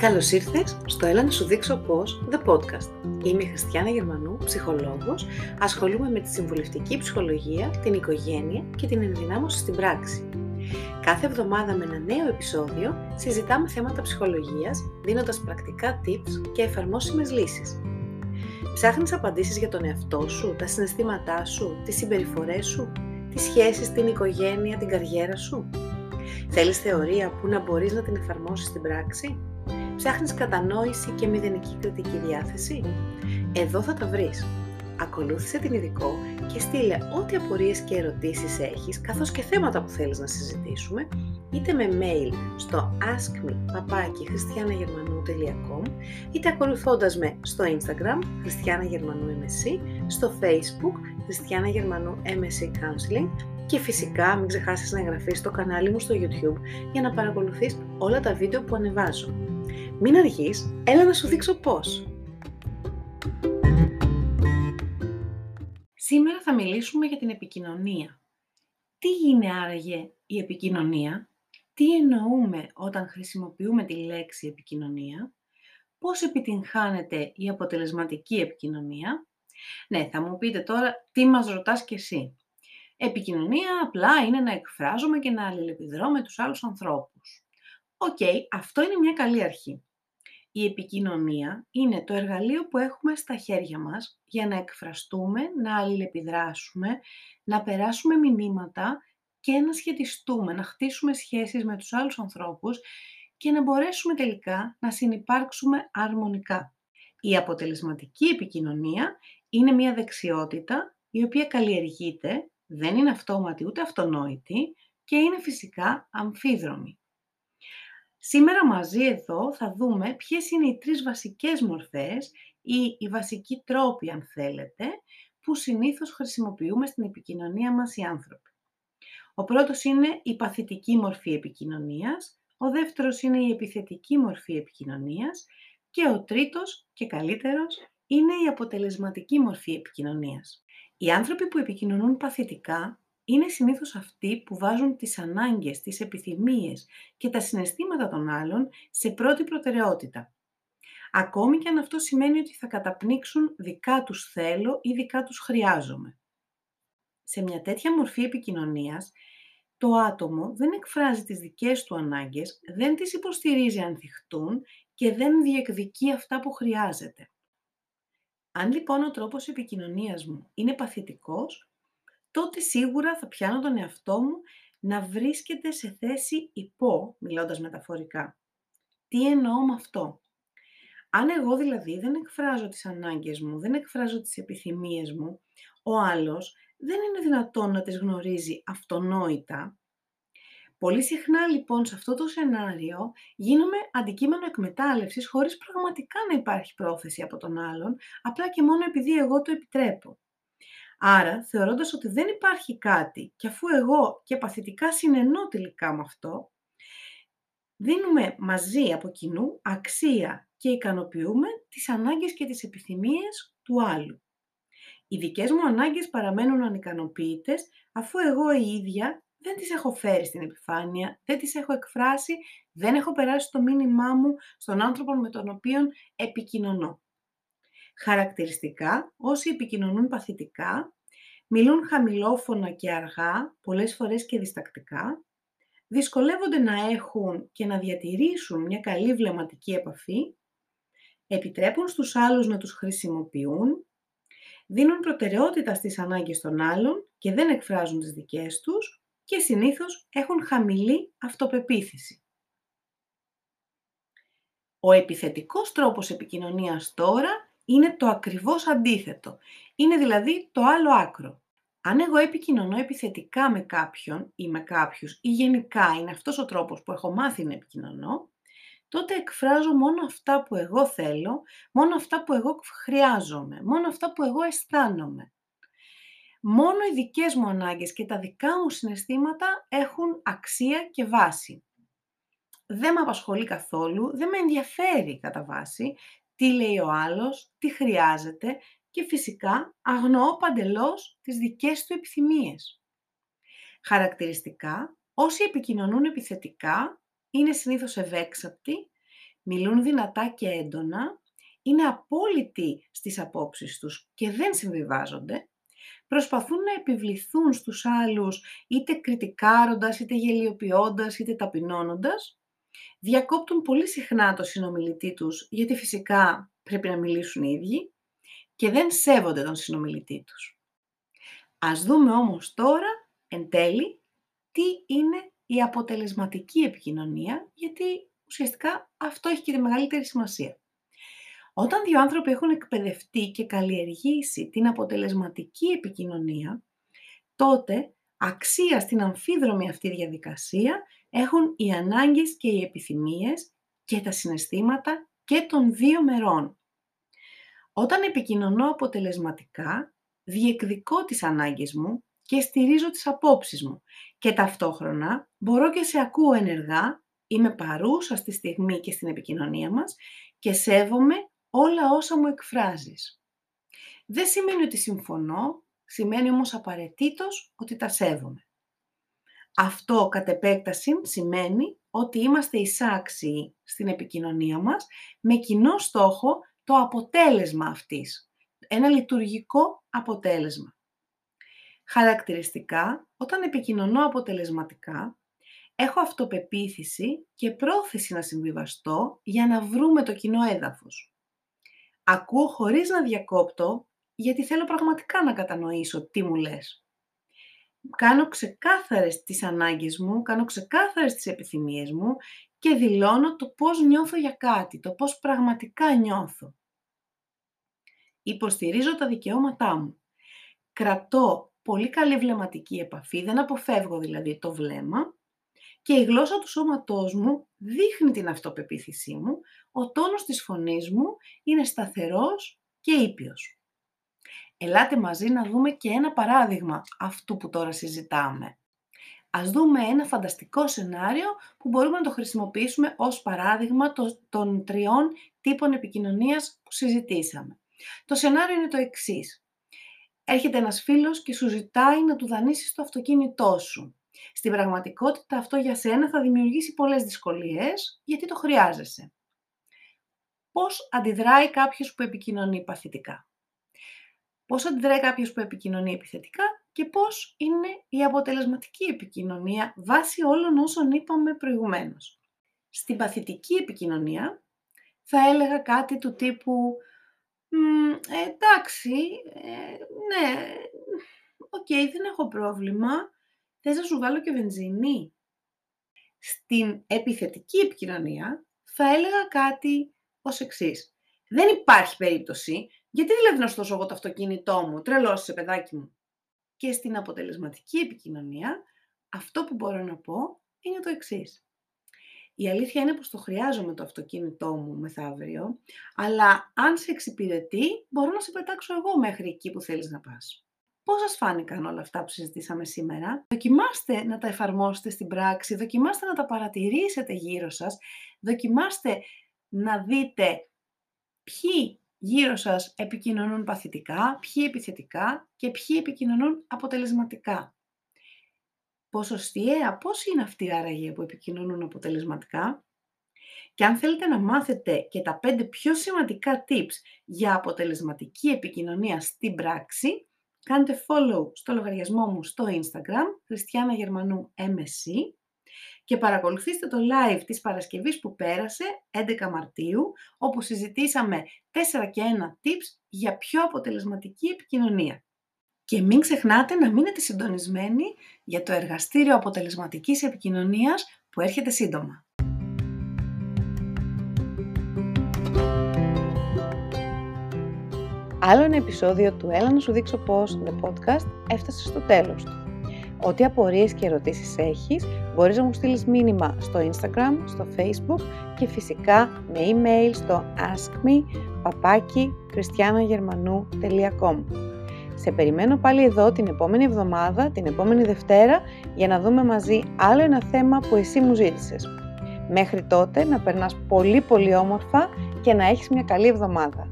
Καλώς ήρθες στο Έλα να σου δείξω πώς, The Podcast. Είμαι η Χριστιάνα Γερμανού, ψυχολόγος, ασχολούμαι με τη συμβουλευτική ψυχολογία, την οικογένεια και την ενδυνάμωση στην πράξη. Κάθε εβδομάδα με ένα νέο επεισόδιο συζητάμε θέματα ψυχολογίας, δίνοντας πρακτικά tips και εφαρμόσιμες λύσεις. Ψάχνεις απαντήσεις για τον εαυτό σου, τα συναισθήματά σου, τις συμπεριφορές σου, τις σχέσεις, την οικογένεια, την καριέρα σου; Θέλεις θεωρία που να μπορείς να την εφαρμόσεις στην πράξη; Ψάχνεις κατανόηση και μηδενική κριτική διάθεση; Εδώ θα τα βρεις. Ακολούθησε την ειδικό και στείλε ό,τι απορίες και ερωτήσεις έχεις, καθώς και θέματα που θέλεις να συζητήσουμε, είτε με mail στο askme.christianagερμανού.com είτε ακολουθώντας με στο Instagram Χριστιάνα Γερμανού MSC, στο Facebook Χριστιάνα Γερμανού MSC Counseling και φυσικά μην ξεχάσεις να εγγραφείς στο κανάλι μου στο YouTube για να παρακολουθείς όλα τα βίντεο που ανεβάζω. Μην αργείς, έλα να σου δείξω πώς! Σήμερα θα μιλήσουμε για την επικοινωνία. Τι είναι άραγε η επικοινωνία, τι εννοούμε όταν χρησιμοποιούμε τη λέξη επικοινωνία, πώς επιτυγχάνεται η αποτελεσματική επικοινωνία; Ναι, θα μου πείτε τώρα τι μας ρωτάς κι εσύ. Επικοινωνία απλά είναι να εκφράζομαι και να αλληλεπιδρώ με τους άλλους ανθρώπους. Οκ, αυτό είναι μια καλή αρχή. Η επικοινωνία είναι το εργαλείο που έχουμε στα χέρια μας για να εκφραστούμε, να αλληλεπιδράσουμε, να περάσουμε μηνύματα και να σχετιστούμε, να χτίσουμε σχέσεις με τους άλλους ανθρώπους και να μπορέσουμε τελικά να συνυπάρξουμε αρμονικά. Η αποτελεσματική επικοινωνία είναι μια δεξιότητα η οποία καλλιεργείται, δεν είναι αυτόματη ούτε αυτονόητη και είναι φυσικά αμφίδρομη. Σήμερα μαζί εδώ θα δούμε ποιες είναι οι τρεις βασικές μορφές ή οι βασικοί τρόποι, αν θέλετε, που συνήθως χρησιμοποιούμε στην επικοινωνία μας οι άνθρωποι. Ο πρώτος είναι η παθητική μορφή επικοινωνίας, ο δεύτερος είναι η επιθετική μορφή επικοινωνίας και ο τρίτος και καλύτερος είναι η αποτελεσματική μορφή επικοινωνίας. Οι άνθρωποι που επικοινωνούν παθητικά είναι συνήθως αυτοί που βάζουν τις ανάγκες, τις επιθυμίες και τα συναισθήματα των άλλων σε πρώτη προτεραιότητα. Ακόμη και αν αυτό σημαίνει ότι θα καταπνίξουν δικά τους θέλω ή δικά τους χρειάζομαι. Σε μια τέτοια μορφή επικοινωνίας, το άτομο δεν εκφράζει τις δικές του ανάγκες, δεν τις υποστηρίζει αν θυχτούν και δεν διεκδικεί αυτά που χρειάζεται. Αν λοιπόν ο τρόπος επικοινωνίας μου είναι παθητικός, τότε σίγουρα θα πιάνω τον εαυτό μου να βρίσκεται σε θέση υπό, μιλώντας μεταφορικά. Τι εννοώ με αυτό; Αν εγώ δηλαδή δεν εκφράζω τις ανάγκες μου, δεν εκφράζω τις επιθυμίες μου, ο άλλος δεν είναι δυνατόν να τις γνωρίζει αυτονόητα. Πολύ συχνά λοιπόν σε αυτό το σενάριο γίνομαι αντικείμενο εκμετάλλευσης χωρίς πραγματικά να υπάρχει πρόθεση από τον άλλον, απλά και μόνο επειδή εγώ το επιτρέπω. Άρα, θεωρώντας ότι δεν υπάρχει κάτι και αφού εγώ και παθητικά συνενώ τελικά με αυτό, δίνουμε μαζί από κοινού αξία και ικανοποιούμε τις ανάγκες και τις επιθυμίες του άλλου. Οι δικές μου ανάγκες παραμένουν ανικανοποιητές αφού εγώ η ίδια δεν τις έχω φέρει στην επιφάνεια, δεν τις έχω εκφράσει, δεν έχω περάσει το μήνυμά μου στον άνθρωπο με τον οποίο επικοινωνώ. Χαρακτηριστικά, όσοι επικοινωνούν παθητικά, μιλούν χαμηλόφωνα και αργά, πολλές φορές και διστακτικά, δυσκολεύονται να έχουν και να διατηρήσουν μια καλή βλεμματική επαφή, επιτρέπουν στους άλλους να τους χρησιμοποιούν, δίνουν προτεραιότητα στις ανάγκες των άλλων και δεν εκφράζουν τις δικές τους και συνήθως έχουν χαμηλή αυτοπεποίθηση. Ο επιθετικός τρόπος επικοινωνίας τώρα είναι το ακριβώς αντίθετο. Είναι δηλαδή το άλλο άκρο. Αν εγώ επικοινωνώ επιθετικά με κάποιον ή με κάποιους ή γενικά είναι αυτός ο τρόπος που έχω μάθει να επικοινωνώ, τότε εκφράζω μόνο αυτά που εγώ θέλω, μόνο αυτά που εγώ χρειάζομαι, μόνο αυτά που εγώ αισθάνομαι. Μόνο οι δικές μου ανάγκες και τα δικά μου συναισθήματα έχουν αξία και βάση. Δεν με απασχολεί καθόλου, δεν με ενδιαφέρει κατά βάση τι λέει ο άλλος, τι χρειάζεται και φυσικά αγνοώ παντελώς τις δικές του επιθυμίες. Χαρακτηριστικά, όσοι επικοινωνούν επιθετικά είναι συνήθως ευέξαπτοι, μιλούν δυνατά και έντονα, είναι απόλυτοι στις απόψεις τους και δεν συμβιβάζονται, προσπαθούν να επιβληθούν στους άλλους είτε κριτικάροντας, είτε γελιοποιώντας, είτε ταπεινώνοντας, διακόπτουν πολύ συχνά το συνομιλητή τους, γιατί φυσικά πρέπει να μιλήσουν οι ίδιοι, και δεν σέβονται τον συνομιλητή τους. Ας δούμε όμως τώρα, εν τέλει, τι είναι η αποτελεσματική επικοινωνία, γιατί ουσιαστικά αυτό έχει και τη μεγαλύτερη σημασία. Όταν δύο άνθρωποι έχουν εκπαιδευτεί και καλλιεργήσει την αποτελεσματική επικοινωνία, τότε αξία στην αμφίδρομη αυτή διαδικασία έχουν οι ανάγκες και οι επιθυμίες και τα συναισθήματα και των δύο μερών. Όταν επικοινωνώ αποτελεσματικά, διεκδικώ τις ανάγκες μου και στηρίζω τις απόψεις μου και ταυτόχρονα μπορώ και σε ακούω ενεργά, είμαι παρούσα στη στιγμή και στην επικοινωνία μας και σέβομαι όλα όσα μου εκφράζεις. Δεν σημαίνει ότι συμφωνώ, σημαίνει όμως απαραίτητος ότι τα σέβομαι. Αυτό κατ' επέκταση σημαίνει ότι είμαστε εισάξιοι στην επικοινωνία μας με κοινό στόχο το αποτέλεσμα αυτής. Ένα λειτουργικό αποτέλεσμα. Χαρακτηριστικά, όταν επικοινωνώ αποτελεσματικά, έχω αυτοπεποίθηση και πρόθεση να συμβιβαστώ για να βρούμε το κοινό έδαφος. Ακούω χωρίς να διακόπτω, γιατί θέλω πραγματικά να κατανοήσω τι μου λες. Κάνω ξεκάθαρες τις ανάγκες μου, κάνω ξεκάθαρες τις επιθυμίες μου και δηλώνω το πώς νιώθω για κάτι, το πώς πραγματικά νιώθω. Υποστηρίζω τα δικαιώματά μου. Κρατώ πολύ καλή βλεμματική επαφή, δεν αποφεύγω δηλαδή το βλέμμα και η γλώσσα του σώματός μου δείχνει την αυτοπεποίθησή μου, ο τόνος της φωνής μου είναι σταθερός και ήπιος. Ελάτε μαζί να δούμε και ένα παράδειγμα αυτού που τώρα συζητάμε. Ας δούμε ένα φανταστικό σενάριο που μπορούμε να το χρησιμοποιήσουμε ως παράδειγμα των τριών τύπων επικοινωνίας που συζητήσαμε. Το σενάριο είναι το εξής. Έρχεται ένας φίλος και σου ζητάει να του δανείσεις το αυτοκίνητό σου. Στην πραγματικότητα αυτό για σένα θα δημιουργήσει πολλές δυσκολίες, γιατί το χρειάζεσαι. Πώς αντιδράει κάποιος που επικοινωνεί παθητικά; Πώς αντιδράει κάποιος που επικοινωνεί επιθετικά και πώς είναι η αποτελεσματική επικοινωνία βάσει όλων όσων είπαμε προηγουμένως. Στην παθητική επικοινωνία θα έλεγα κάτι του τύπου ε, «Εντάξει, ε, ναι, οκ, δεν έχω πρόβλημα, Θες να σου βάλω και βενζίνη. Στην επιθετική επικοινωνία θα έλεγα κάτι ως εξής. Δεν υπάρχει περίπτωση, γιατί δηλαδή να σου εγώ το αυτοκίνητό μου, τρελός σε παιδάκι μου. Και στην αποτελεσματική επικοινωνία, αυτό που μπορώ να πω είναι το εξής. Η αλήθεια είναι πως το χρειάζομαι το αυτοκίνητό μου μεθαύριο, αλλά αν σε εξυπηρετεί, μπορώ να σε πετάξω εγώ μέχρι εκεί που θέλεις να πας. Πώς σας φάνηκαν όλα αυτά που συζητήσαμε σήμερα; Δοκιμάστε να τα εφαρμόσετε στην πράξη, δοκιμάστε να τα παρατηρήσετε γύρω σας, δοκιμάστε να δείτε ποιοι γύρω σας επικοινωνούν παθητικά, ποιοι επιθετικά και ποιοι επικοινωνούν αποτελεσματικά. Ποσοστιαία, πώς είναι αυτοί άραγε που επικοινωνούν αποτελεσματικά; Και αν θέλετε να μάθετε και τα πέντε πιο σημαντικά tips για αποτελεσματική επικοινωνία στην πράξη, Κάντε follow στο λογαριασμό μου στο Instagram, Χριστιανά Γερμανού MSC και παρακολουθήστε το live της Παρασκευής που πέρασε, 11 Μαρτίου, όπου συζητήσαμε 4 και 1 tips για πιο αποτελεσματική επικοινωνία. Και μην ξεχνάτε να μείνετε συντονισμένοι για το εργαστήριο αποτελεσματικής επικοινωνίας που έρχεται σύντομα. Άλλο ένα επεισόδιο του «Έλα να σου δείξω πώς» The Podcast έφτασε στο τέλος του. Ό,τι απορίες και ερωτήσεις έχεις, μπορείς να μου στείλεις μήνυμα στο Instagram, στο Facebook και φυσικά με email στο askme.christianagermanu.com Σε περιμένω πάλι εδώ την επόμενη εβδομάδα, την επόμενη Δευτέρα, για να δούμε μαζί άλλο ένα θέμα που εσύ μου ζήτησες. Μέχρι τότε να περνάς πολύ πολύ όμορφα και να έχεις μια καλή εβδομάδα.